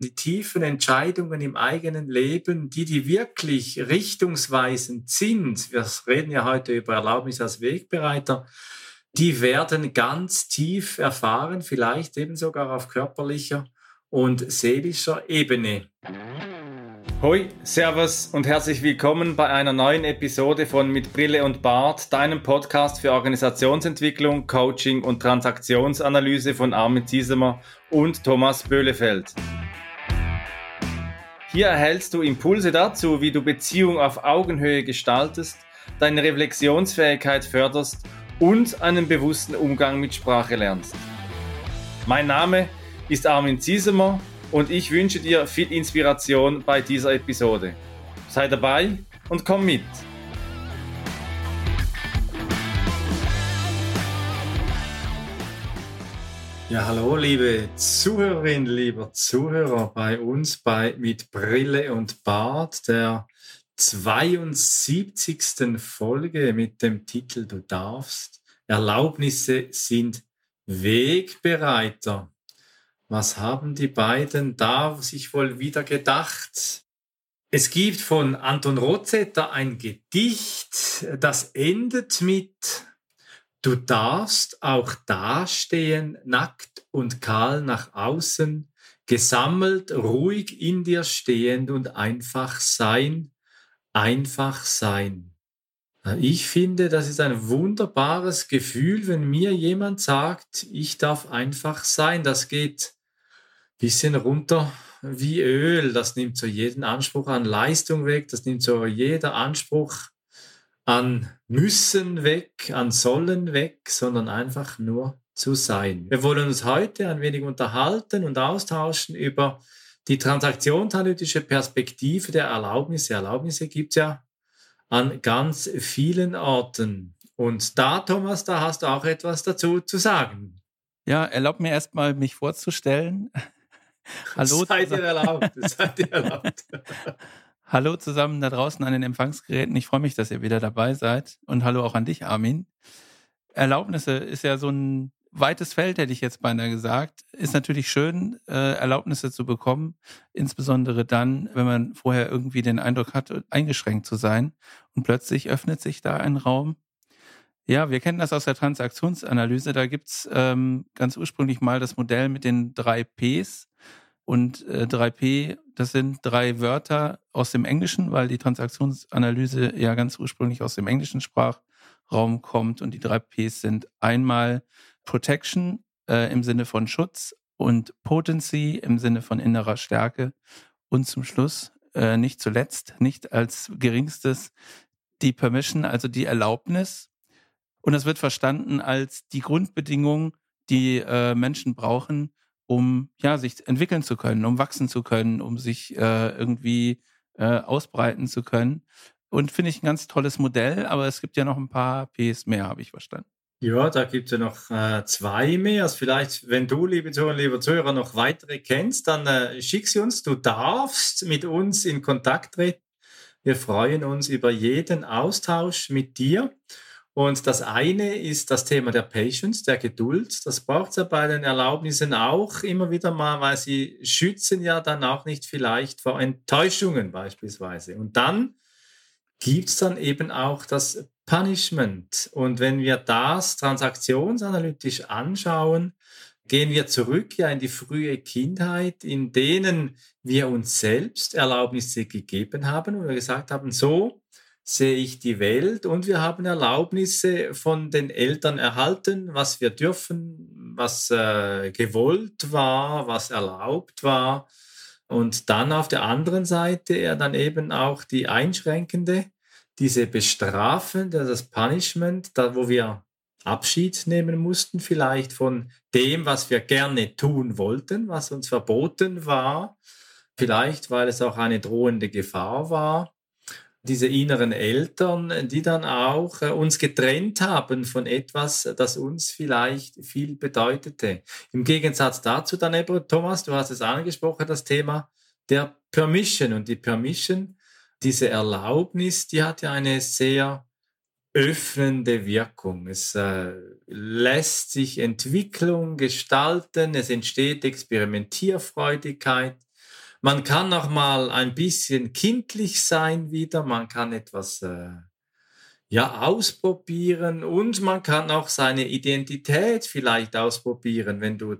die tiefen Entscheidungen im eigenen Leben, die, die wirklich richtungsweisend sind, wir reden ja heute über Erlaubnis als Wegbereiter, die werden ganz tief erfahren, vielleicht eben sogar auf körperlicher und seelischer Ebene. Hoi, Servus und herzlich willkommen bei einer neuen Episode von Mit Brille und Bart, deinem Podcast für Organisationsentwicklung, Coaching und Transaktionsanalyse von Armin Ziesemer und Thomas Böhlefeld. Hier erhältst du Impulse dazu, wie du Beziehung auf Augenhöhe gestaltest, deine Reflexionsfähigkeit förderst und einen bewussten Umgang mit Sprache lernst. Mein Name ist Armin Ziesemer und ich wünsche dir viel Inspiration bei dieser Episode. Sei dabei und komm mit! Ja, hallo, liebe Zuhörerin, lieber Zuhörer bei uns bei Mit Brille und Bart, der 72. Folge mit dem Titel Du darfst. Erlaubnisse sind Wegbereiter. Was haben die beiden da sich wohl wieder gedacht? Es gibt von Anton Rozetter ein Gedicht, das endet mit Du darfst auch dastehen, nackt und kahl nach außen, gesammelt, ruhig in dir stehend und einfach sein, einfach sein. Ich finde, das ist ein wunderbares Gefühl, wenn mir jemand sagt, ich darf einfach sein. Das geht bisschen runter wie Öl. Das nimmt so jeden Anspruch an Leistung weg. Das nimmt so jeder Anspruch an Müssen weg, an Sollen weg, sondern einfach nur zu sein. Wir wollen uns heute ein wenig unterhalten und austauschen über die transaktionsanalytische Perspektive der Erlaubnisse. Erlaubnisse gibt es ja an ganz vielen Orten. Und da, Thomas, da hast du auch etwas dazu zu sagen. Ja, erlaub mir erstmal, mich vorzustellen. Hallo. Seid ihr erlaubt. Seid ihr erlaubt. hallo zusammen da draußen an den Empfangsgeräten. Ich freue mich, dass ihr wieder dabei seid. Und hallo auch an dich, Armin. Erlaubnisse ist ja so ein weites Feld, hätte ich jetzt beinahe gesagt. Ist natürlich schön, äh, Erlaubnisse zu bekommen, insbesondere dann, wenn man vorher irgendwie den Eindruck hat, eingeschränkt zu sein. Und plötzlich öffnet sich da ein Raum. Ja, wir kennen das aus der Transaktionsanalyse. Da gibt's ähm, ganz ursprünglich mal das Modell mit den drei Ps. Und äh, 3P, das sind drei Wörter aus dem Englischen, weil die Transaktionsanalyse ja ganz ursprünglich aus dem englischen Sprachraum kommt. Und die drei Ps sind einmal Protection äh, im Sinne von Schutz und Potency im Sinne von innerer Stärke. Und zum Schluss, äh, nicht zuletzt, nicht als geringstes, die Permission, also die Erlaubnis. Und das wird verstanden als die Grundbedingung, die äh, Menschen brauchen, um ja sich entwickeln zu können, um wachsen zu können, um sich äh, irgendwie äh, ausbreiten zu können. Und finde ich ein ganz tolles Modell, aber es gibt ja noch ein paar Ps mehr, habe ich verstanden. Ja, da gibt es ja noch äh, zwei mehr. Also vielleicht, wenn du, liebe Zuhörer, liebe Zuhörer, noch weitere kennst, dann äh, schick sie uns. Du darfst mit uns in Kontakt treten. Wir freuen uns über jeden Austausch mit dir. Und das eine ist das Thema der Patience, der Geduld. Das braucht es ja bei den Erlaubnissen auch immer wieder mal, weil sie schützen ja dann auch nicht vielleicht vor Enttäuschungen beispielsweise. Und dann gibt es dann eben auch das Punishment. Und wenn wir das transaktionsanalytisch anschauen, gehen wir zurück ja in die frühe Kindheit, in denen wir uns selbst Erlaubnisse gegeben haben und wir gesagt haben, so sehe ich die Welt und wir haben Erlaubnisse von den Eltern erhalten, was wir dürfen, was äh, gewollt war, was erlaubt war. Und dann auf der anderen Seite er dann eben auch die einschränkende, diese bestrafende, das Punishment, da wo wir Abschied nehmen mussten, vielleicht von dem, was wir gerne tun wollten, was uns verboten war, vielleicht weil es auch eine drohende Gefahr war diese inneren Eltern, die dann auch äh, uns getrennt haben von etwas, das uns vielleicht viel bedeutete. Im Gegensatz dazu dann Thomas, du hast es angesprochen, das Thema der Permission. Und die Permission, diese Erlaubnis, die hat ja eine sehr öffnende Wirkung. Es äh, lässt sich Entwicklung gestalten, es entsteht Experimentierfreudigkeit Man kann auch mal ein bisschen kindlich sein wieder, man kann etwas äh, ja ausprobieren und man kann auch seine Identität vielleicht ausprobieren. Wenn du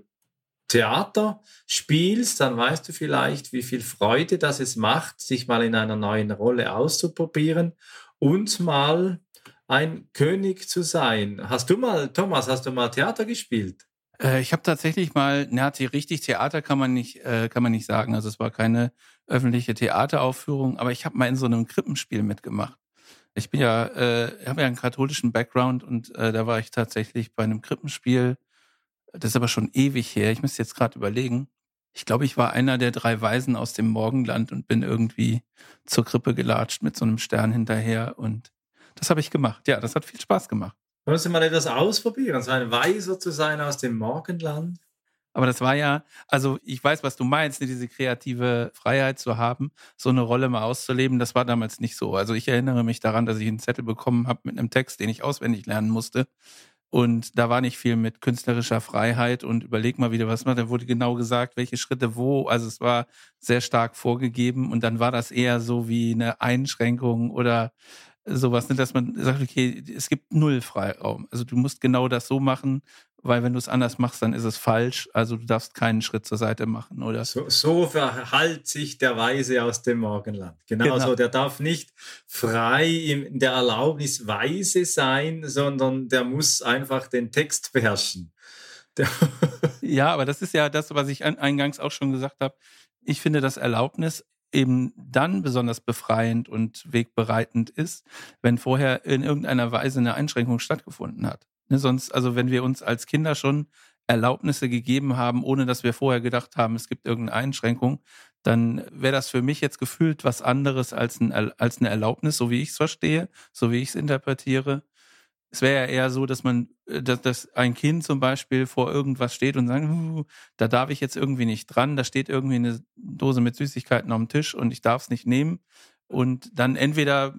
Theater spielst, dann weißt du vielleicht, wie viel Freude das es macht, sich mal in einer neuen Rolle auszuprobieren und mal ein König zu sein. Hast du mal, Thomas, hast du mal Theater gespielt? Äh, ich habe tatsächlich mal, na, richtig Theater kann man nicht, äh, kann man nicht sagen. Also es war keine öffentliche Theateraufführung, aber ich habe mal in so einem Krippenspiel mitgemacht. Ich bin ja, äh, habe ja einen katholischen Background und äh, da war ich tatsächlich bei einem Krippenspiel. Das ist aber schon ewig her. Ich müsste jetzt gerade überlegen. Ich glaube, ich war einer der drei Weisen aus dem Morgenland und bin irgendwie zur Krippe gelatscht mit so einem Stern hinterher und das habe ich gemacht. Ja, das hat viel Spaß gemacht. Müssen Sie mal etwas ausprobieren, so ein Weiser zu sein aus dem Morgenland? Aber das war ja, also ich weiß, was du meinst, ne, diese kreative Freiheit zu haben, so eine Rolle mal auszuleben, das war damals nicht so. Also ich erinnere mich daran, dass ich einen Zettel bekommen habe mit einem Text, den ich auswendig lernen musste. Und da war nicht viel mit künstlerischer Freiheit und überleg mal wieder, was man, da wurde genau gesagt, welche Schritte wo. Also es war sehr stark vorgegeben und dann war das eher so wie eine Einschränkung oder sowas, ne, dass man sagt, okay, es gibt null Freiraum. Also du musst genau das so machen, weil wenn du es anders machst, dann ist es falsch. Also du darfst keinen Schritt zur Seite machen, oder? So, so verhält sich der Weise aus dem Morgenland. Genau, genau. so. Der darf nicht frei in der Erlaubnis weise sein, sondern der muss einfach den Text beherrschen. ja, aber das ist ja das, was ich eingangs auch schon gesagt habe. Ich finde, dass Erlaubnis eben dann besonders befreiend und wegbereitend ist, wenn vorher in irgendeiner Weise eine Einschränkung stattgefunden hat. Ne, sonst, also wenn wir uns als Kinder schon Erlaubnisse gegeben haben, ohne dass wir vorher gedacht haben, es gibt irgendeine Einschränkung, dann wäre das für mich jetzt gefühlt was anderes als, ein, als eine Erlaubnis, so wie ich es verstehe, so wie ich es interpretiere. Es wäre ja eher so, dass man, äh, dass, dass ein Kind zum Beispiel vor irgendwas steht und sagt, da darf ich jetzt irgendwie nicht dran, da steht irgendwie eine Dose mit Süßigkeiten auf dem Tisch und ich darf es nicht nehmen. Und dann entweder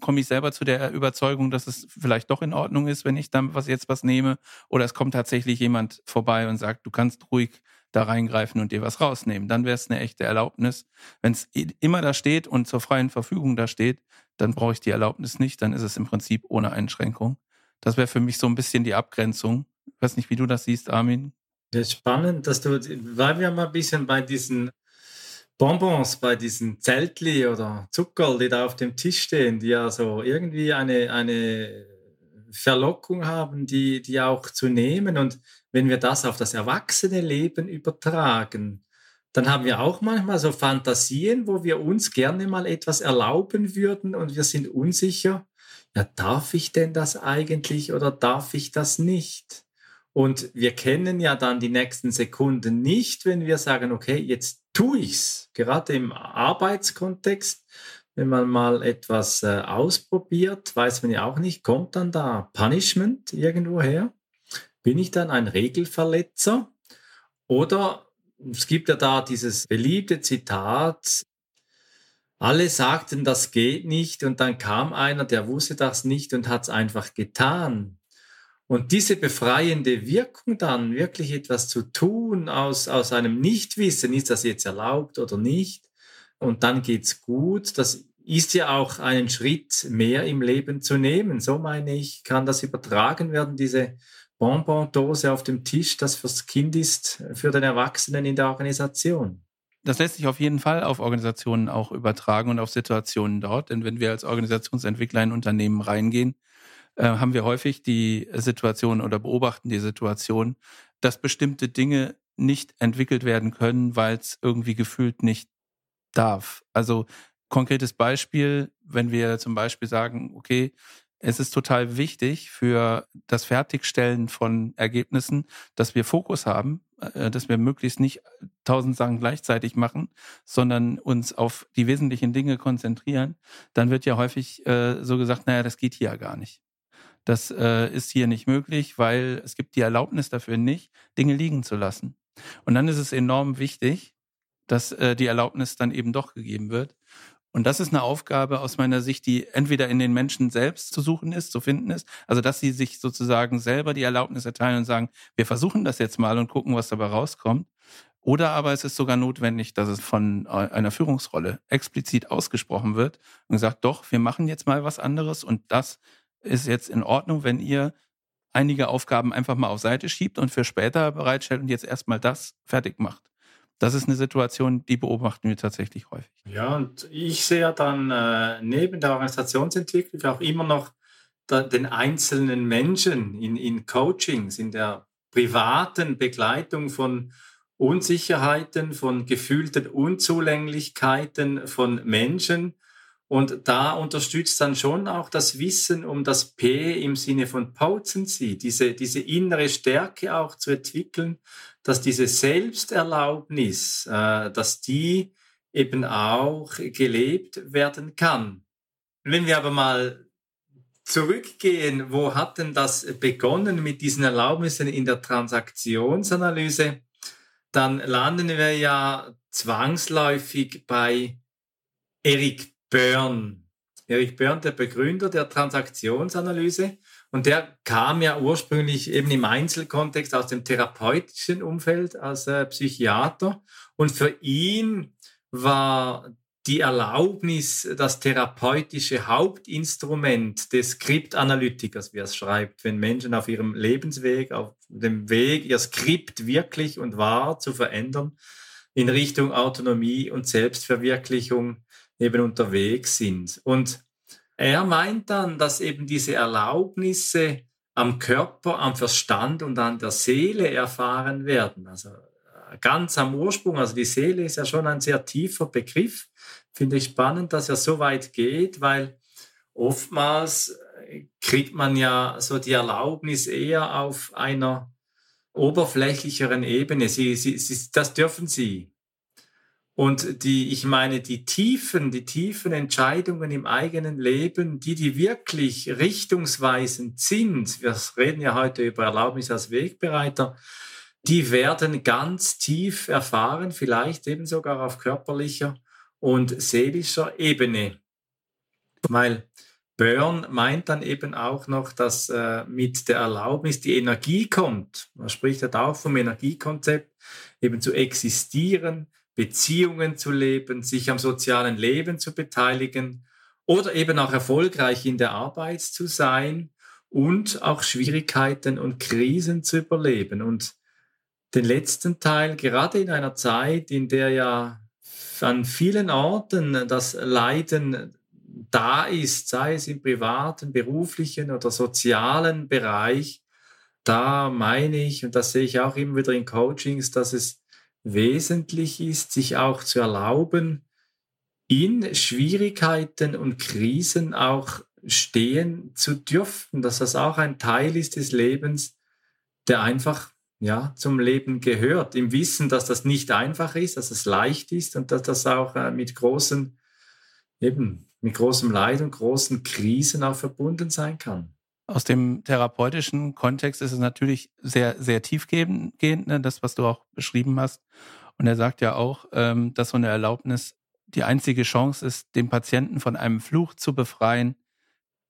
komme ich selber zu der Überzeugung, dass es vielleicht doch in Ordnung ist, wenn ich dann was jetzt was nehme, oder es kommt tatsächlich jemand vorbei und sagt, du kannst ruhig da reingreifen und dir was rausnehmen. Dann wäre es eine echte Erlaubnis. Wenn es immer da steht und zur freien Verfügung da steht, dann brauche ich die Erlaubnis nicht, dann ist es im Prinzip ohne Einschränkung. Das wäre für mich so ein bisschen die Abgrenzung. Ich weiß nicht, wie du das siehst, Armin. Das ist spannend, dass du, weil wir mal ein bisschen bei diesen Bonbons, bei diesen Zeltli oder Zuckerl, die da auf dem Tisch stehen, die ja so irgendwie eine, eine Verlockung haben, die, die auch zu nehmen. Und wenn wir das auf das erwachsene Leben übertragen, dann haben wir auch manchmal so Fantasien, wo wir uns gerne mal etwas erlauben würden und wir sind unsicher, ja, darf ich denn das eigentlich oder darf ich das nicht? Und wir kennen ja dann die nächsten Sekunden nicht, wenn wir sagen, okay, jetzt tue ich's. Gerade im Arbeitskontext, wenn man mal etwas äh, ausprobiert, weiß man ja auch nicht, kommt dann da Punishment irgendwo her? Bin ich dann ein Regelverletzer? Oder es gibt ja da dieses beliebte Zitat, alle sagten, das geht nicht und dann kam einer, der wusste das nicht und hat es einfach getan. Und diese befreiende Wirkung dann, wirklich etwas zu tun aus, aus einem Nichtwissen, ist das jetzt erlaubt oder nicht, und dann geht's gut, das ist ja auch einen Schritt mehr im Leben zu nehmen. So meine ich, kann das übertragen werden, diese Bonbon-Dose auf dem Tisch, das fürs Kind ist, für den Erwachsenen in der Organisation. Das lässt sich auf jeden Fall auf Organisationen auch übertragen und auf Situationen dort. Denn wenn wir als Organisationsentwickler in Unternehmen reingehen, äh, haben wir häufig die Situation oder beobachten die Situation, dass bestimmte Dinge nicht entwickelt werden können, weil es irgendwie gefühlt nicht darf. Also konkretes Beispiel, wenn wir zum Beispiel sagen, okay, es ist total wichtig für das Fertigstellen von Ergebnissen, dass wir Fokus haben, äh, dass wir möglichst nicht tausend Sachen gleichzeitig machen, sondern uns auf die wesentlichen Dinge konzentrieren. Dann wird ja häufig äh, so gesagt, naja, das geht hier ja gar nicht. Das äh, ist hier nicht möglich, weil es gibt die Erlaubnis dafür nicht, Dinge liegen zu lassen. Und dann ist es enorm wichtig, dass äh, die Erlaubnis dann eben doch gegeben wird. Und das ist eine Aufgabe aus meiner Sicht, die entweder in den Menschen selbst zu suchen ist, zu finden ist, also dass sie sich sozusagen selber die Erlaubnis erteilen und sagen, wir versuchen das jetzt mal und gucken, was dabei rauskommt. Oder aber es ist sogar notwendig, dass es von einer Führungsrolle explizit ausgesprochen wird und gesagt, doch, wir machen jetzt mal was anderes und das ist jetzt in Ordnung, wenn ihr einige Aufgaben einfach mal auf Seite schiebt und für später bereitstellt und jetzt erstmal das fertig macht. Das ist eine Situation, die beobachten wir tatsächlich häufig. Ja, und ich sehe dann äh, neben der Organisationsentwicklung auch immer noch da, den einzelnen Menschen in, in Coachings, in der privaten Begleitung von Unsicherheiten, von gefühlten Unzulänglichkeiten von Menschen. Und da unterstützt dann schon auch das Wissen um das P im Sinne von Potency, diese, diese innere Stärke auch zu entwickeln, dass diese Selbsterlaubnis, äh, dass die eben auch gelebt werden kann. Wenn wir aber mal zurückgehen, wo hat denn das begonnen mit diesen Erlaubnissen in der Transaktionsanalyse? Dann landen wir ja zwangsläufig bei Eric Byrne. Eric Byrne, der Begründer der Transaktionsanalyse. Und der kam ja ursprünglich eben im Einzelkontext aus dem therapeutischen Umfeld als äh, Psychiater. Und für ihn war die Erlaubnis, das therapeutische Hauptinstrument des Skriptanalytikers, wie er es schreibt, wenn Menschen auf ihrem Lebensweg, auf dem Weg, ihr Skript wirklich und wahr zu verändern, in Richtung Autonomie und Selbstverwirklichung eben unterwegs sind. Und er meint dann, dass eben diese Erlaubnisse am Körper, am Verstand und an der Seele erfahren werden. Also ganz am Ursprung, also die Seele ist ja schon ein sehr tiefer Begriff. Finde ich spannend, dass er so weit geht, weil oftmals äh, kriegt man ja so die Erlaubnis eher auf einer oberflächlicheren Ebene. Sie, sie, sie, das dürfen sie. Und die, ich meine, die tiefen, die tiefen Entscheidungen im eigenen Leben, die, die wirklich richtungsweisend sind, wir reden ja heute über Erlaubnis als Wegbereiter, die werden ganz tief erfahren, vielleicht eben sogar auf körperlicher und seelischer Ebene. Weil Burn meint dann eben auch noch, dass äh, mit der Erlaubnis die Energie kommt. Man spricht halt auch vom Energiekonzept, eben zu existieren, Beziehungen zu leben, sich am sozialen Leben zu beteiligen oder eben auch erfolgreich in der Arbeit zu sein und auch Schwierigkeiten und Krisen zu überleben. Und den letzten Teil, gerade in einer Zeit, in der ja an vielen Orten das Leiden da ist, sei es im privaten, beruflichen oder sozialen Bereich, da meine ich, und das sehe ich auch immer wieder in Coachings, dass es wesentlich ist, sich auch zu erlauben, in Schwierigkeiten und Krisen auch stehen zu dürfen, dass das auch ein Teil ist des Lebens, der einfach ja, zum Leben gehört, im Wissen, dass das nicht einfach ist, dass es leicht ist und dass das auch äh, mit großen, eben mit großem Leid und großen Krisen auch verbunden sein kann. Aus dem therapeutischen Kontext ist es natürlich sehr, sehr tiefgehend, ne, das, was du auch beschrieben hast. Und er sagt ja auch, ähm, dass so eine Erlaubnis die einzige Chance ist, den Patienten von einem Fluch zu befreien,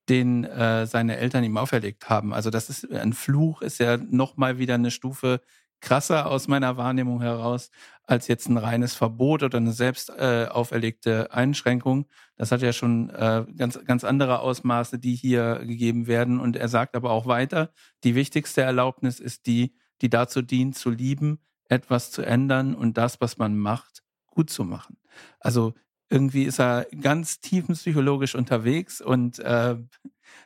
den äh, seine Eltern ihm auferlegt haben. Also das ist ein Fluch, ist ja nochmal wieder eine Stufe krasser aus meiner Wahrnehmung heraus als jetzt ein reines Verbot oder eine selbst äh, auferlegte Einschränkung. Das hat ja schon äh, ganz, ganz andere Ausmaße, die hier gegeben werden. Und er sagt aber auch weiter, die wichtigste Erlaubnis ist die, die dazu dient, zu lieben, etwas zu ändern und das, was man macht, gut zu machen. Also irgendwie ist er ganz tiefenpsychologisch unterwegs und äh,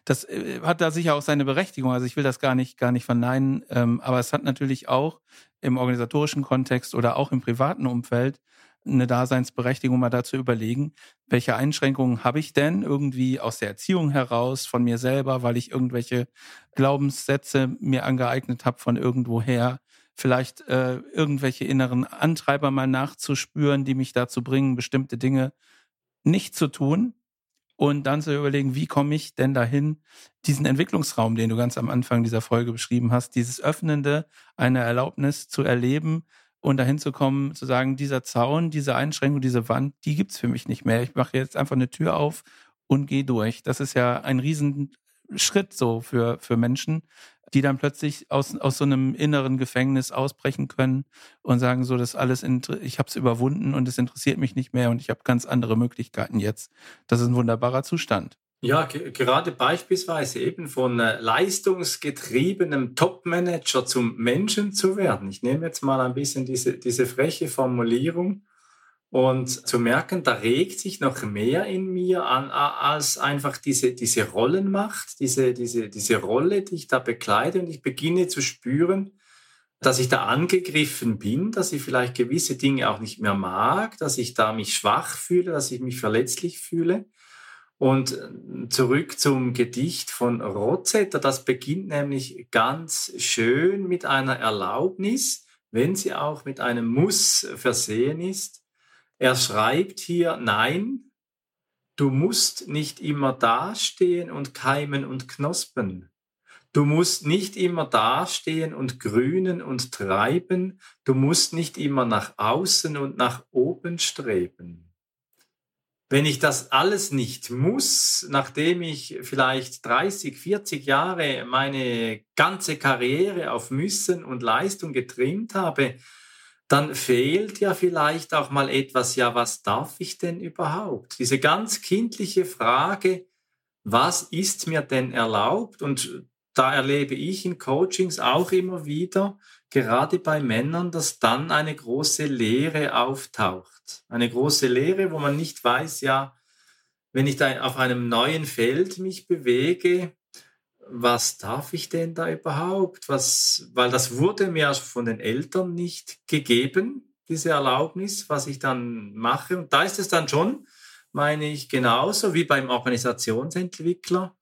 das äh, hat da sicher auch seine Berechtigung. Also ich will das gar nicht, gar nicht verneinen, ähm, aber es hat natürlich auch im organisatorischen Kontext oder auch im privaten Umfeld eine Daseinsberechtigung, mal dazu überlegen, welche Einschränkungen habe ich denn irgendwie aus der Erziehung heraus, von mir selber, weil ich irgendwelche Glaubenssätze mir angeeignet habe von irgendwoher, vielleicht äh, irgendwelche inneren Antreiber mal nachzuspüren, die mich dazu bringen, bestimmte Dinge nicht zu tun und dann zu überlegen, wie komme ich denn dahin, diesen Entwicklungsraum, den du ganz am Anfang dieser Folge beschrieben hast, dieses Öffnende, eine Erlaubnis zu erleben und dahin zu kommen, zu sagen, dieser Zaun, diese Einschränkung, diese Wand, die gibt's für mich nicht mehr. Ich mache jetzt einfach eine Tür auf und gehe durch. Das ist ja ein Riesenschritt so für, für Menschen, die dann plötzlich aus, aus so einem inneren Gefängnis ausbrechen können und sagen so, das alles, ich habe es überwunden und es interessiert mich nicht mehr und ich habe ganz andere Möglichkeiten jetzt. Das ist ein wunderbarer Zustand. Ja, gerade beispielsweise eben von äh, leistungsgetriebenem Topmanager zum Menschen zu werden. Ich nehme jetzt mal ein bisschen diese, diese freche Formulierung und zu merken, da regt sich noch mehr in mir an, als einfach diese, diese Rollenmacht, diese, diese, diese Rolle, die ich da bekleide. Und ich beginne zu spüren, dass ich da angegriffen bin, dass ich vielleicht gewisse Dinge auch nicht mehr mag, dass ich da mich schwach fühle, dass ich mich verletzlich fühle. Und äh, zurück zum Gedicht von Rotzetter. Das beginnt nämlich ganz schön mit einer Erlaubnis, wenn sie auch mit einem Muss versehen ist. Er schreibt hier, nein, du musst nicht immer dastehen und keimen und knospen. Du musst nicht immer dastehen und grünen und treiben. Du musst nicht immer nach außen und nach oben streben wenn ich das alles nicht muss, nachdem ich vielleicht 30, 40 Jahre meine ganze Karriere auf Müssen und Leistung getrimmt habe, dann fehlt ja vielleicht auch mal etwas, ja, was darf ich denn überhaupt? Diese ganz kindliche Frage, was ist mir denn erlaubt? Und da erlebe ich in Coachings auch immer wieder, gerade bei Männern, dass dann eine große Leere auftaucht. Eine große Lehre, wo man nicht weiß, ja, wenn ich da auf einem neuen Feld mich bewege, was darf ich denn da überhaupt? Was, weil das wurde mir von den Eltern nicht gegeben, diese Erlaubnis, was ich dann mache. Und da ist es dann schon, meine ich, genauso wie beim Organisationsentwickler,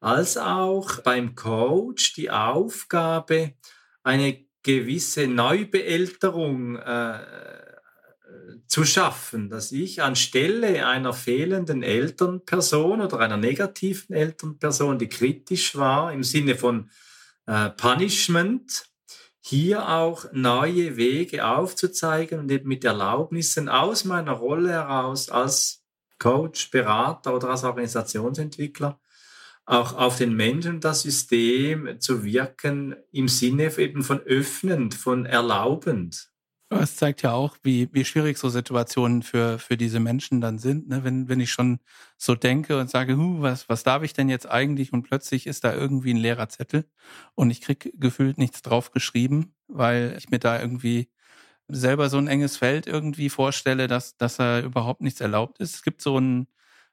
als auch beim Coach die Aufgabe, eine gewisse Neubeälterung äh, zu schaffen, dass ich anstelle einer fehlenden Elternperson oder einer negativen Elternperson, die kritisch war im Sinne von äh, Punishment, hier auch neue Wege aufzuzeigen und eben mit Erlaubnissen aus meiner Rolle heraus als Coach, Berater oder als Organisationsentwickler auch auf den Menschen das System zu wirken im Sinne eben von öffnend, von erlaubend. Es zeigt ja auch, wie, wie schwierig so Situationen für, für diese Menschen dann sind. Ne? Wenn, wenn ich schon so denke und sage, huh, was, was darf ich denn jetzt eigentlich? Und plötzlich ist da irgendwie ein leerer Zettel und ich krieg gefühlt nichts drauf geschrieben, weil ich mir da irgendwie selber so ein enges Feld irgendwie vorstelle, dass, dass da überhaupt nichts erlaubt ist. Es gibt so ein,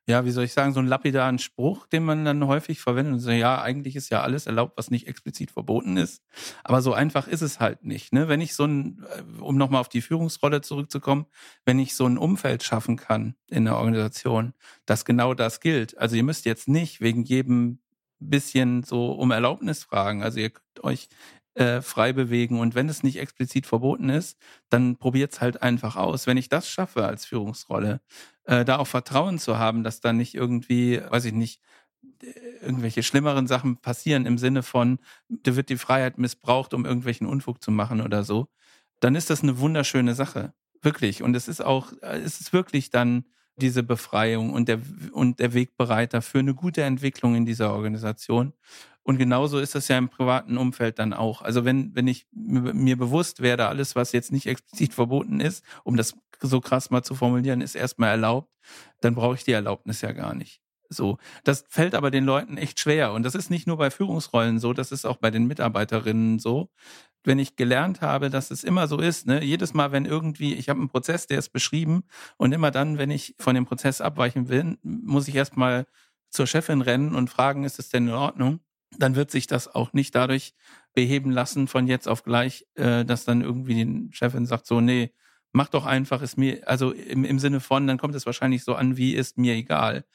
ja, wie soll ich sagen, so einen lapidaren Spruch, den man dann häufig verwendet und so, ja, eigentlich ist ja alles erlaubt, was nicht explizit verboten ist. Aber so einfach ist es halt nicht. Ne? Wenn ich so ein, äh, um nochmal auf die Führungsrolle zurückzukommen, wenn ich so ein Umfeld schaffen kann in der Organisation, dass genau das gilt. Also ihr müsst jetzt nicht wegen jedem bisschen so um Erlaubnis fragen. Also ihr könnt euch äh, frei bewegen. Und wenn es nicht explizit verboten ist, dann probiert es halt einfach aus. Wenn ich das schaffe als Führungsrolle, äh, da auch Vertrauen zu haben, dass da nicht irgendwie, weiß ich nicht, irgendwelche schlimmeren Sachen passieren im Sinne von, da wird die Freiheit missbraucht, um irgendwelchen Unfug zu machen oder so, dann ist das eine wunderschöne Sache. Wirklich. Und es ist auch, es ist wirklich dann diese Befreiung und der, und der Wegbereiter für eine gute Entwicklung in dieser Organisation. Und genauso ist das ja im privaten Umfeld dann auch. Also wenn, wenn ich mir bewusst werde, alles, was jetzt nicht explizit verboten ist, um das so krass mal zu formulieren, ist erstmal erlaubt, dann brauche ich die Erlaubnis ja gar nicht. So. Das fällt aber den Leuten echt schwer. Und das ist nicht nur bei Führungsrollen so, das ist auch bei den Mitarbeiterinnen so. Wenn ich gelernt habe, dass es immer so ist, ne, jedes Mal, wenn irgendwie, ich habe einen Prozess, der ist beschrieben, und immer dann, wenn ich von dem Prozess abweichen will, muss ich erstmal zur Chefin rennen und fragen, ist es denn in Ordnung? Dann wird sich das auch nicht dadurch beheben lassen von jetzt auf gleich, äh, dass dann irgendwie die Chefin sagt so, nee, mach doch einfach, ist mir, also im, im Sinne von, dann kommt es wahrscheinlich so an, wie ist mir egal.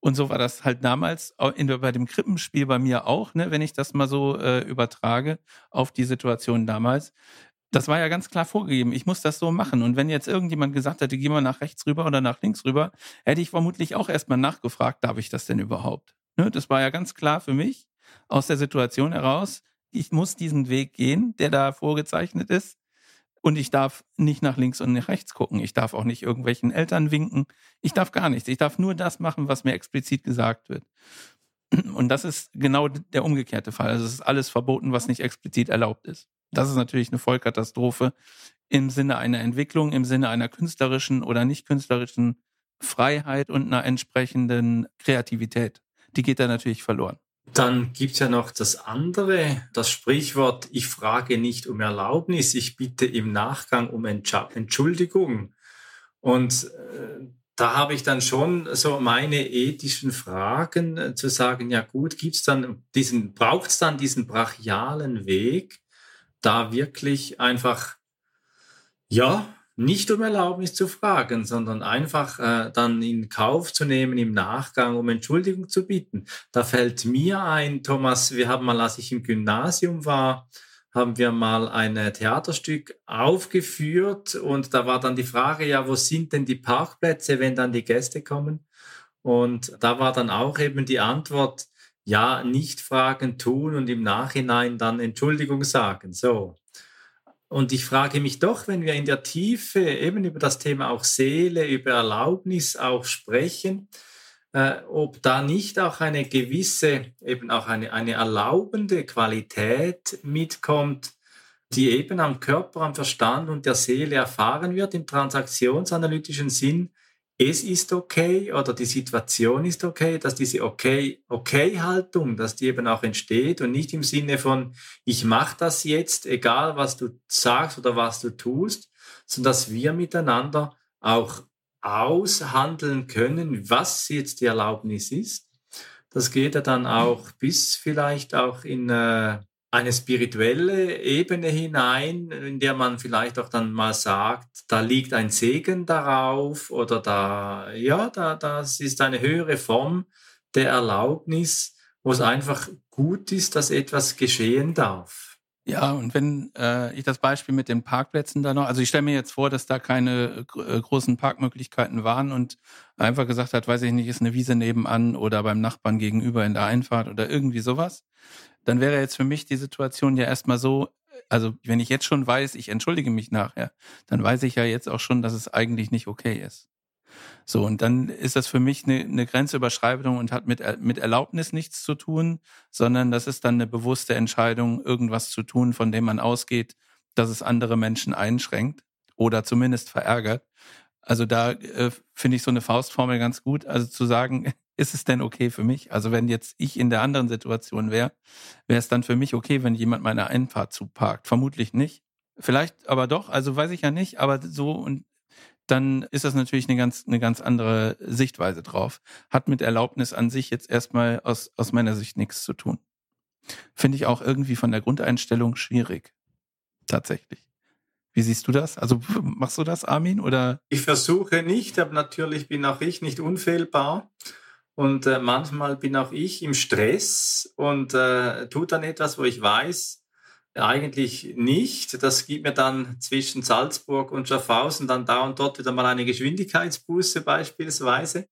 Und so war das halt damals in, bei dem Krippenspiel bei mir auch, ne, wenn ich das mal so äh, übertrage auf die Situation damals. Das war ja ganz klar vorgegeben. Ich muss das so machen. Und wenn jetzt irgendjemand gesagt hätte, geh mal nach rechts rüber oder nach links rüber, hätte ich vermutlich auch erstmal nachgefragt, darf ich das denn überhaupt? Ne, das war ja ganz klar für mich aus der Situation heraus, ich muss diesen Weg gehen, der da vorgezeichnet ist. Und ich darf nicht nach links und nach rechts gucken. Ich darf auch nicht irgendwelchen Eltern winken. Ich darf gar nichts. Ich darf nur das machen, was mir explizit gesagt wird. Und das ist genau der umgekehrte Fall. Also es ist alles verboten, was nicht explizit erlaubt ist. Das ist natürlich eine Vollkatastrophe im Sinne einer Entwicklung, im Sinne einer künstlerischen oder nicht künstlerischen Freiheit und einer entsprechenden Kreativität. Die geht da natürlich verloren. Dann gibt's ja noch das andere, das Sprichwort, ich frage nicht um Erlaubnis, ich bitte im Nachgang um Entschuldigung. Und äh, da habe ich dann schon so meine ethischen Fragen äh, zu sagen, ja gut, gibt's dann diesen, braucht's dann diesen brachialen Weg, da wirklich einfach, ja, nicht um Erlaubnis zu fragen, sondern einfach äh, dann in Kauf zu nehmen im Nachgang, um Entschuldigung zu bitten. Da fällt mir ein, Thomas, wir haben mal, als ich im Gymnasium war, haben wir mal ein Theaterstück aufgeführt und da war dann die Frage, ja, wo sind denn die Parkplätze, wenn dann die Gäste kommen? Und da war dann auch eben die Antwort, ja, nicht fragen, tun und im Nachhinein dann Entschuldigung sagen. So. Und ich frage mich doch, wenn wir in der Tiefe eben über das Thema auch Seele, über Erlaubnis auch sprechen, äh, ob da nicht auch eine gewisse, eben auch eine, eine erlaubende Qualität mitkommt, die eben am Körper, am Verstand und der Seele erfahren wird im transaktionsanalytischen Sinn, es ist okay oder die Situation ist okay, dass diese okay okay Haltung, dass die eben auch entsteht und nicht im Sinne von ich mache das jetzt, egal was du sagst oder was du tust, sondern dass wir miteinander auch aushandeln können, was jetzt die Erlaubnis ist. Das geht ja dann auch bis vielleicht auch in äh, eine spirituelle Ebene hinein, in der man vielleicht auch dann mal sagt, da liegt ein Segen darauf oder da, ja, da, das ist eine höhere Form der Erlaubnis, wo es einfach gut ist, dass etwas geschehen darf. Ja, und wenn äh, ich das Beispiel mit den Parkplätzen da noch, also ich stelle mir jetzt vor, dass da keine äh, großen Parkmöglichkeiten waren und einfach gesagt hat, weiß ich nicht, ist eine Wiese nebenan oder beim Nachbarn gegenüber in der Einfahrt oder irgendwie sowas dann wäre jetzt für mich die Situation ja erstmal so, also wenn ich jetzt schon weiß, ich entschuldige mich nachher, dann weiß ich ja jetzt auch schon, dass es eigentlich nicht okay ist. So, und dann ist das für mich eine, eine Grenzüberschreitung und hat mit, mit Erlaubnis nichts zu tun, sondern das ist dann eine bewusste Entscheidung, irgendwas zu tun, von dem man ausgeht, dass es andere Menschen einschränkt oder zumindest verärgert. Also da äh, finde ich so eine Faustformel ganz gut. Also zu sagen, ist es denn okay für mich? Also wenn jetzt ich in der anderen Situation wäre, wäre es dann für mich okay, wenn jemand meine Einfahrt zuparkt? Vermutlich nicht. Vielleicht aber doch, also weiß ich ja nicht, aber so und dann ist das natürlich eine ganz, eine ganz andere Sichtweise drauf. Hat mit Erlaubnis an sich jetzt erstmal aus, aus meiner Sicht nichts zu tun. Finde ich auch irgendwie von der Grundeinstellung schwierig. Tatsächlich. Wie siehst du das? Also machst du das, Armin? Oder? Ich versuche nicht, aber natürlich bin auch ich nicht unfehlbar. Und äh, manchmal bin auch ich im Stress und äh, tue dann etwas, wo ich weiß, eigentlich nicht. Das gibt mir dann zwischen Salzburg und Schaffhausen dann da und dort wieder mal eine Geschwindigkeitsbuße beispielsweise,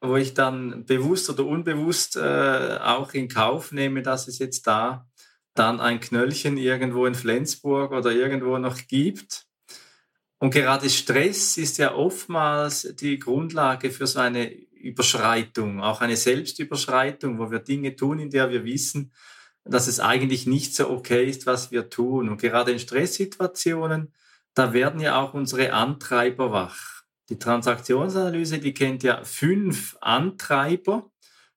wo ich dann bewusst oder unbewusst äh, auch in Kauf nehme, dass es jetzt da dann ein Knöllchen irgendwo in Flensburg oder irgendwo noch gibt. Und gerade Stress ist ja oftmals die Grundlage für so eine Überschreitung, auch eine Selbstüberschreitung, wo wir Dinge tun, in der wir wissen, dass es eigentlich nicht so okay ist, was wir tun. Und gerade in Stresssituationen, da werden ja auch unsere Antreiber wach. Die Transaktionsanalyse, die kennt ja fünf Antreiber.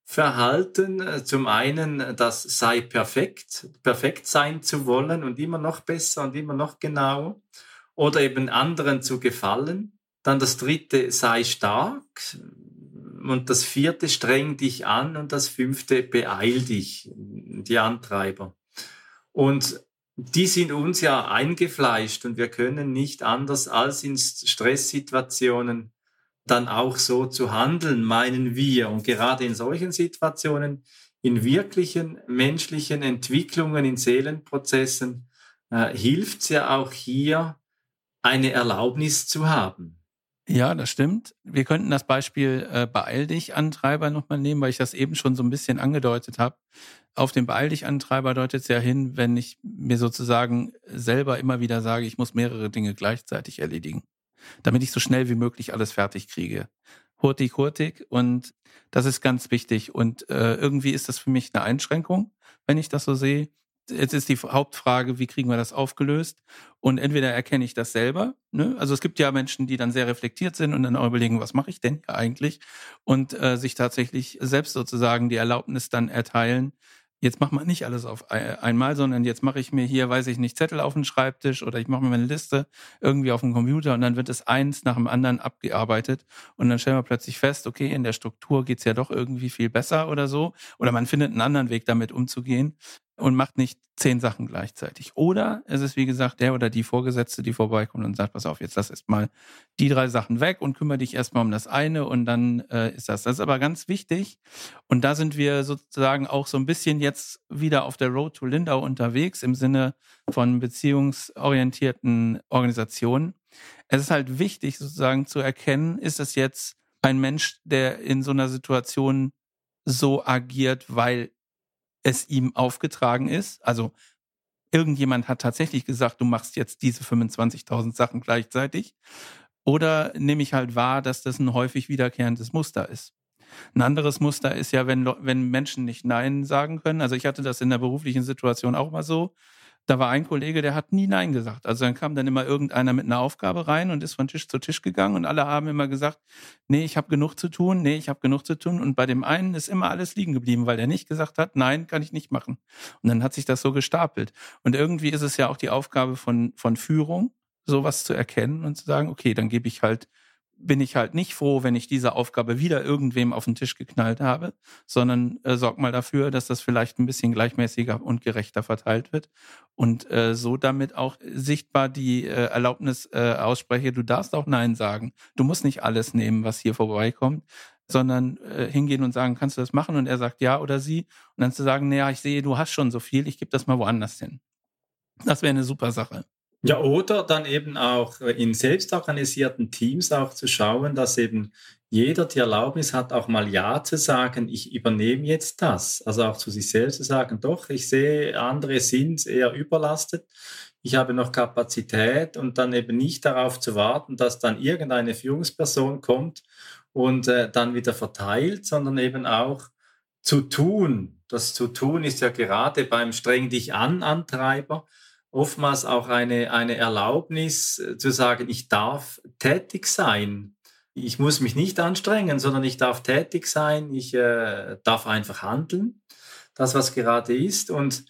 Verhalten, zum einen, das sei perfekt, perfekt sein zu wollen und immer noch besser und immer noch genauer oder eben anderen zu gefallen. Dann das dritte, sei stark, und das vierte streng dich an und das fünfte beeil dich, die Antreiber. Und die sind uns ja eingefleischt und wir können nicht anders als in Stresssituationen dann auch so zu handeln, meinen wir. Und gerade in solchen Situationen, in wirklichen menschlichen Entwicklungen, in Seelenprozessen, äh, hilft es ja auch hier, eine Erlaubnis zu haben. Ja, das stimmt. Wir könnten das Beispiel äh, Beeil dich Antreiber nochmal nehmen, weil ich das eben schon so ein bisschen angedeutet habe. Auf den Beeil dich Antreiber deutet es ja hin, wenn ich mir sozusagen selber immer wieder sage, ich muss mehrere Dinge gleichzeitig erledigen, damit ich so schnell wie möglich alles fertig kriege. hurtig, hurtig und das ist ganz wichtig und äh, irgendwie ist das für mich eine Einschränkung, wenn ich das so sehe. Jetzt ist die Hauptfrage, wie kriegen wir das aufgelöst? Und entweder erkenne ich das selber, ne? also es gibt ja Menschen, die dann sehr reflektiert sind und dann auch überlegen, was mache ich denn hier eigentlich? Und äh, sich tatsächlich selbst sozusagen die Erlaubnis dann erteilen, jetzt mach mal nicht alles auf einmal, sondern jetzt mache ich mir hier, weiß ich nicht, Zettel auf den Schreibtisch oder ich mache mir meine Liste irgendwie auf dem Computer und dann wird es eins nach dem anderen abgearbeitet und dann stellen wir plötzlich fest, okay, in der Struktur geht's ja doch irgendwie viel besser oder so oder man findet einen anderen Weg damit umzugehen und macht nicht zehn Sachen gleichzeitig. Oder es ist, wie gesagt, der oder die Vorgesetzte, die vorbeikommt und sagt, pass auf, jetzt lass erst mal die drei Sachen weg und kümmere dich erstmal um das eine und dann äh, ist das. Das ist aber ganz wichtig. Und da sind wir sozusagen auch so ein bisschen jetzt wieder auf der Road to Lindau unterwegs im Sinne von beziehungsorientierten Organisationen. Es ist halt wichtig, sozusagen zu erkennen, ist es jetzt ein Mensch, der in so einer Situation so agiert, weil es ihm aufgetragen ist. Also irgendjemand hat tatsächlich gesagt, du machst jetzt diese 25.000 Sachen gleichzeitig. Oder nehme ich halt wahr, dass das ein häufig wiederkehrendes Muster ist. Ein anderes Muster ist ja, wenn, wenn Menschen nicht Nein sagen können. Also ich hatte das in der beruflichen Situation auch mal so. Da war ein Kollege, der hat nie Nein gesagt. Also dann kam dann immer irgendeiner mit einer Aufgabe rein und ist von Tisch zu Tisch gegangen und alle haben immer gesagt, nee, ich habe genug zu tun, nee, ich habe genug zu tun. Und bei dem einen ist immer alles liegen geblieben, weil der nicht gesagt hat, nein, kann ich nicht machen. Und dann hat sich das so gestapelt. Und irgendwie ist es ja auch die Aufgabe von, von Führung, sowas zu erkennen und zu sagen, okay, dann gebe ich halt bin ich halt nicht froh, wenn ich diese Aufgabe wieder irgendwem auf den Tisch geknallt habe, sondern äh, sorg mal dafür, dass das vielleicht ein bisschen gleichmäßiger und gerechter verteilt wird und äh, so damit auch sichtbar die äh, Erlaubnis äh, ausspreche, du darfst auch Nein sagen. Du musst nicht alles nehmen, was hier vorbeikommt, sondern äh, hingehen und sagen, kannst du das machen? Und er sagt ja oder sie. Und dann zu sagen, naja, ich sehe, du hast schon so viel, ich gebe das mal woanders hin. Das wäre eine super Sache. Ja, oder dann eben auch in selbstorganisierten Teams auch zu schauen, dass eben jeder die Erlaubnis hat, auch mal Ja zu sagen, ich übernehme jetzt das. Also auch zu sich selbst zu sagen, doch, ich sehe, andere sind eher überlastet. Ich habe noch Kapazität und dann eben nicht darauf zu warten, dass dann irgendeine Führungsperson kommt und äh, dann wieder verteilt, sondern eben auch zu tun. Das zu tun ist ja gerade beim Streng dich an Antreiber oftmals auch eine, eine Erlaubnis äh, zu sagen, ich darf tätig sein. Ich muss mich nicht anstrengen, sondern ich darf tätig sein, ich äh, darf einfach handeln, das was gerade ist. Und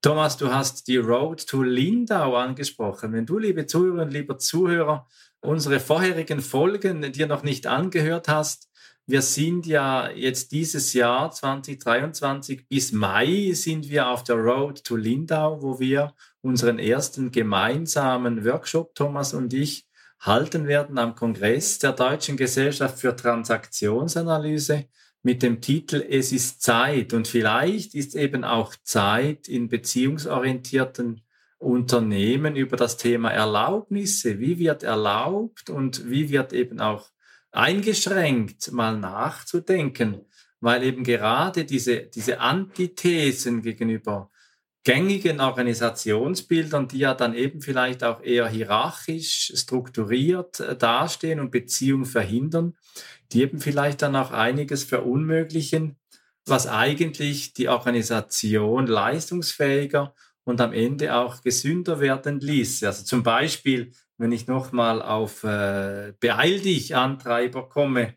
Thomas, du hast die Road to Lindau angesprochen. Wenn du, liebe Zuhörerinnen, lieber Zuhörer, unsere vorherigen Folgen dir noch nicht angehört hast, wir sind ja jetzt dieses Jahr 2023 bis Mai sind wir auf der Road to Lindau, wo wir unseren ersten gemeinsamen Workshop, Thomas und ich, halten werden am Kongress der Deutschen Gesellschaft für Transaktionsanalyse mit dem Titel Es ist Zeit. Und vielleicht ist eben auch Zeit in beziehungsorientierten Unternehmen über das Thema Erlaubnisse. Wie wird erlaubt und wie wird eben auch eingeschränkt mal nachzudenken, weil eben gerade diese, diese Antithesen gegenüber gängigen Organisationsbildern, die ja dann eben vielleicht auch eher hierarchisch strukturiert äh, dastehen und Beziehungen verhindern, die eben vielleicht dann auch einiges verunmöglichen, was eigentlich die Organisation leistungsfähiger und am Ende auch gesünder werden ließ. Also zum Beispiel, wenn ich nochmal auf äh, Beeil dich Antreiber komme,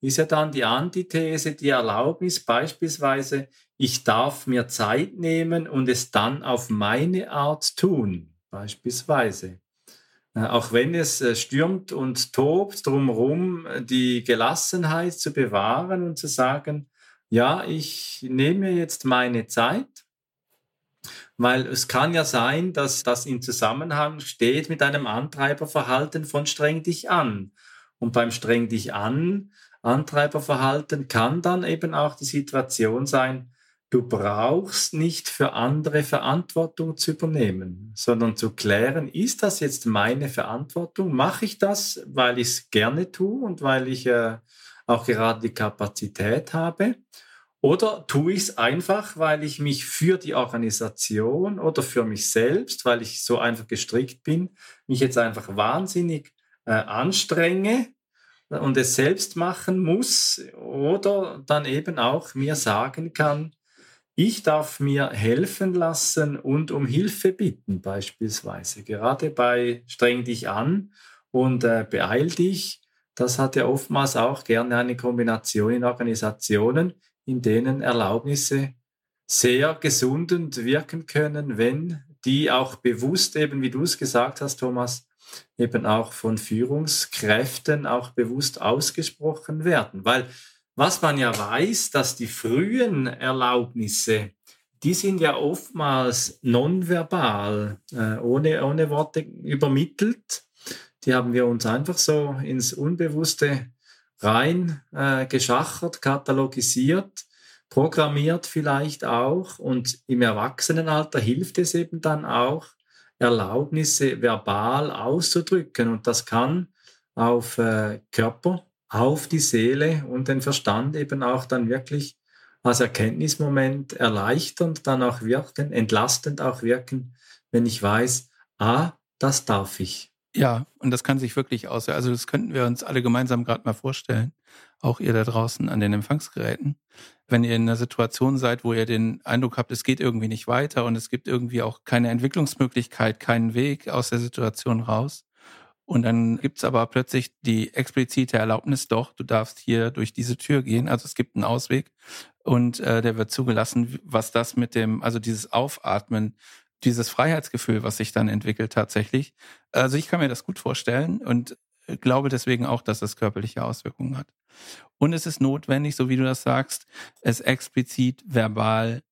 ist ja dann die Antithese, die Erlaubnis beispielsweise, ich darf mir Zeit nehmen und es dann auf meine Art tun, beispielsweise. Äh, auch wenn es äh, stürmt und tobt, drumherum äh, die Gelassenheit zu bewahren und zu sagen, ja, ich nehme jetzt meine Zeit, weil es kann ja sein, dass das in Zusammenhang steht mit einem Antreiberverhalten von streng dich an. Und beim streng dich an Antreiberverhalten kann dann eben auch die Situation sein, Du brauchst nicht für andere Verantwortung zu übernehmen, sondern zu klären, ist das jetzt meine Verantwortung? Mache ich das, weil ich es gerne tue und weil ich äh, auch gerade die Kapazität habe? Oder tue ich es einfach, weil ich mich für die Organisation oder für mich selbst, weil ich so einfach gestrickt bin, mich jetzt einfach wahnsinnig äh, anstrenge und es selbst machen muss oder dann eben auch mir sagen kann, ich darf mir helfen lassen und um Hilfe bitten, beispielsweise. Gerade bei Streng dich an und äh, beeil dich, das hat ja oftmals auch gerne eine Kombination in Organisationen, in denen Erlaubnisse sehr gesundend wirken können, wenn die auch bewusst, eben wie du es gesagt hast, Thomas, eben auch von Führungskräften auch bewusst ausgesprochen werden. Weil was man ja weiß, dass die frühen Erlaubnisse, die sind ja oftmals nonverbal, äh, ohne, ohne Worte übermittelt. Die haben wir uns einfach so ins Unbewusste rein äh, geschachert, katalogisiert, programmiert vielleicht auch. Und im Erwachsenenalter hilft es eben dann auch, Erlaubnisse verbal auszudrücken. Und das kann auf äh, Körper, auf die Seele und den Verstand eben auch dann wirklich als Erkenntnismoment erleichternd dann auch wirken, entlastend auch wirken, wenn ich weiß, ah, das darf ich. Ja, und das kann sich wirklich aus. Also das könnten wir uns alle gemeinsam gerade mal vorstellen, auch ihr da draußen an den Empfangsgeräten. Wenn ihr in einer Situation seid, wo ihr den Eindruck habt, es geht irgendwie nicht weiter und es gibt irgendwie auch keine Entwicklungsmöglichkeit, keinen Weg aus der Situation raus. Und dann gibt's aber plötzlich die explizite Erlaubnis, doch, du darfst hier durch diese Tür gehen. Also es gibt einen Ausweg und äh, der wird zugelassen, was das mit dem, also dieses Aufatmen dieses Freiheitsgefühl, was sich dann entwickelt tatsächlich. Also ich kann mir das gut vorstellen und glaube deswegen auch, dass das körperliche Auswirkungen hat. Und es ist notwendig, so wie du das sagst, es explizit verbal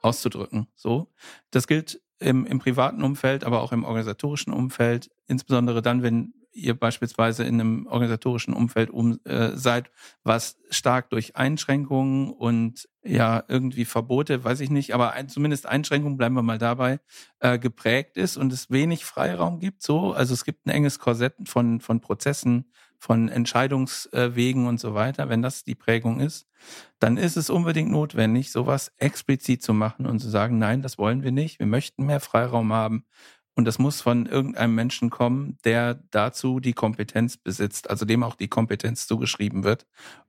auszudrücken. So. Das gilt im, im privaten Umfeld, aber auch im organisatorischen Umfeld, insbesondere dann, wenn ihr beispielsweise in einem organisatorischen Umfeld um, äh, seid, was stark durch Einschränkungen und ja irgendwie Verbote, weiß ich nicht, aber ein, zumindest Einschränkungen, bleiben wir mal dabei, äh, geprägt ist und es wenig Freiraum gibt. So, also es gibt ein enges Korsett von von Prozessen, von Entscheidungswegen und so weiter. Wenn das die Prägung ist, dann ist es unbedingt notwendig, sowas explizit zu machen und zu sagen, nein, das wollen wir nicht. Wir möchten mehr Freiraum haben. Und das muss von irgendeinem Menschen kommen, der dazu die Kompetenz besitzt, also dem auch die Kompetenz zugeschrieben wird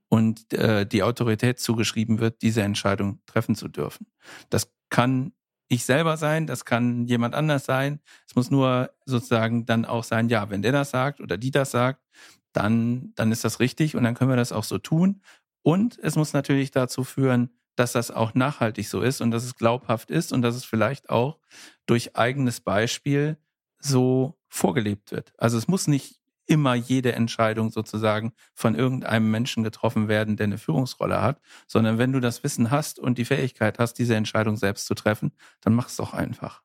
und äh, die Autorität zugeschrieben wird, diese Entscheidung treffen zu dürfen. Das kann ich selber sein, das kann jemand anders sein. Es muss nur sozusagen dann auch sein, ja, wenn der das sagt oder die das sagt, dann, dann ist das richtig und dann können wir das auch so tun. Und es muss natürlich dazu führen, dass das auch nachhaltig so ist und dass es glaubhaft ist und dass es vielleicht auch durch eigenes Beispiel so vorgelebt wird. Also es muss nicht immer jede Entscheidung sozusagen von irgendeinem Menschen getroffen werden, der eine Führungsrolle hat, sondern wenn du das Wissen hast und die Fähigkeit hast, diese Entscheidung selbst zu treffen, dann mach es doch einfach.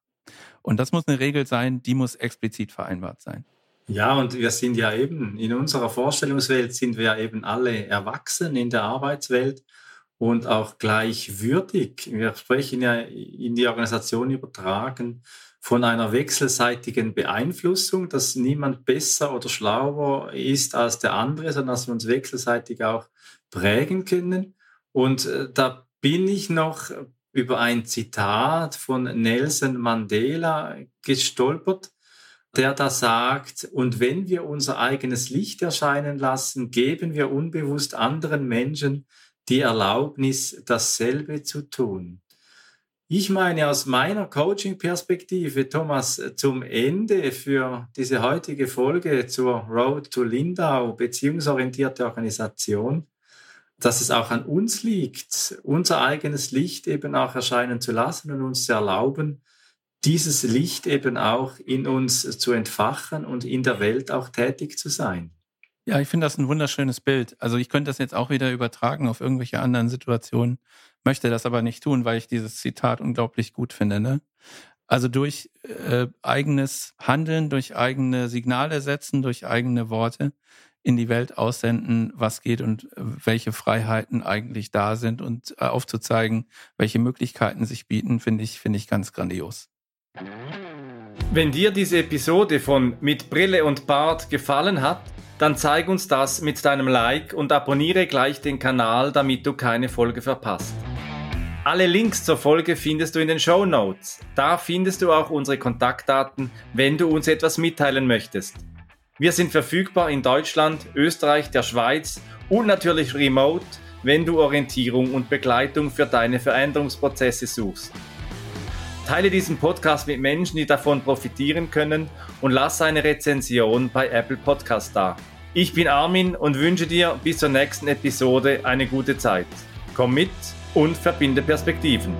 Und das muss eine Regel sein, die muss explizit vereinbart sein. Ja, und wir sind ja eben in unserer Vorstellungswelt sind wir ja eben alle erwachsen in der Arbeitswelt und auch gleichwürdig. Wir sprechen ja in die Organisation übertragen von einer wechselseitigen Beeinflussung, dass niemand besser oder schlauer ist als der andere, sondern dass wir uns wechselseitig auch prägen können. Und äh, da bin ich noch über ein Zitat von Nelson Mandela gestolpert, der da sagt, und wenn wir unser eigenes Licht erscheinen lassen, geben wir unbewusst anderen Menschen die Erlaubnis, dasselbe zu tun. Ich meine aus meiner Coaching-Perspektive, Thomas, zum Ende für diese heutige Folge zur Road to Lindau, beziehungsorientierte Organisation, dass es auch an uns liegt, unser eigenes Licht eben auch erscheinen zu lassen und uns zu erlauben, dieses Licht eben auch in uns zu entfachen und in der Welt auch tätig zu sein. Ja, ich finde das ein wunderschönes Bild. Also ich könnte das jetzt auch wieder übertragen auf irgendwelche anderen Situationen, möchte das aber nicht tun, weil ich dieses Zitat unglaublich gut finde. Ne? Also durch äh, eigenes Handeln, durch eigene Signale setzen, durch eigene Worte in die Welt aussenden, was geht und äh, welche Freiheiten eigentlich da sind und äh, aufzuzeigen, welche Möglichkeiten sich bieten, finde ich, finde ich ganz grandios. Wenn dir diese Episode von Mit Brille und Bart gefallen hat, dann zeig uns das mit deinem Like und abonniere gleich den Kanal, damit du keine Folge verpasst. Alle Links zur Folge findest du in den Show Notes. Da findest du auch unsere Kontaktdaten, wenn du uns etwas mitteilen möchtest. Wir sind verfügbar in Deutschland, Österreich, der Schweiz und natürlich remote, wenn du Orientierung und Begleitung für deine Veränderungsprozesse suchst. Teile diesen Podcast mit Menschen, die davon profitieren können und lass eine Rezension bei Apple Podcast da. Ich bin Armin und wünsche dir bis zur nächsten Episode eine gute Zeit. Komm mit und verbinde Perspektiven.